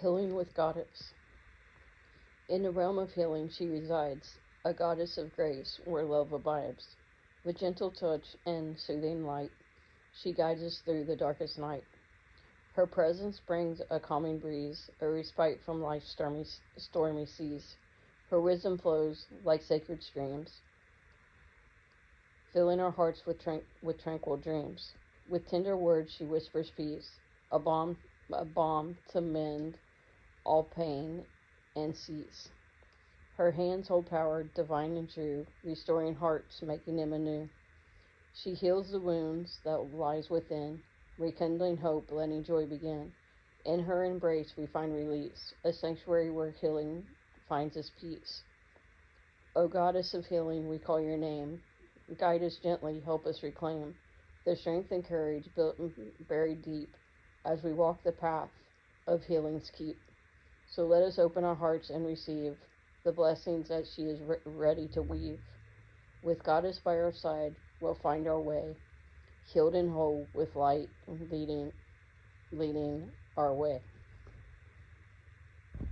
Healing with Goddess. In the realm of healing she resides, a goddess of grace where love abides. With gentle touch and soothing light, she guides us through the darkest night. Her presence brings a calming breeze, a respite from life's stormy, stormy seas. Her wisdom flows like sacred streams, filling our hearts with, tran- with tranquil dreams. With tender words she whispers peace, a balm, a balm to mend all pain and cease. Her hands hold power divine and true, restoring hearts, making them anew. She heals the wounds that lies within, rekindling hope, letting joy begin. In her embrace we find release, a sanctuary where healing finds its peace. O goddess of healing, we call your name. Guide us gently, help us reclaim the strength and courage built and buried deep as we walk the path of healing's keep. So let us open our hearts and receive the blessings that she is re- ready to weave. With Goddess by our side, we'll find our way, healed and whole with light leading leading our way.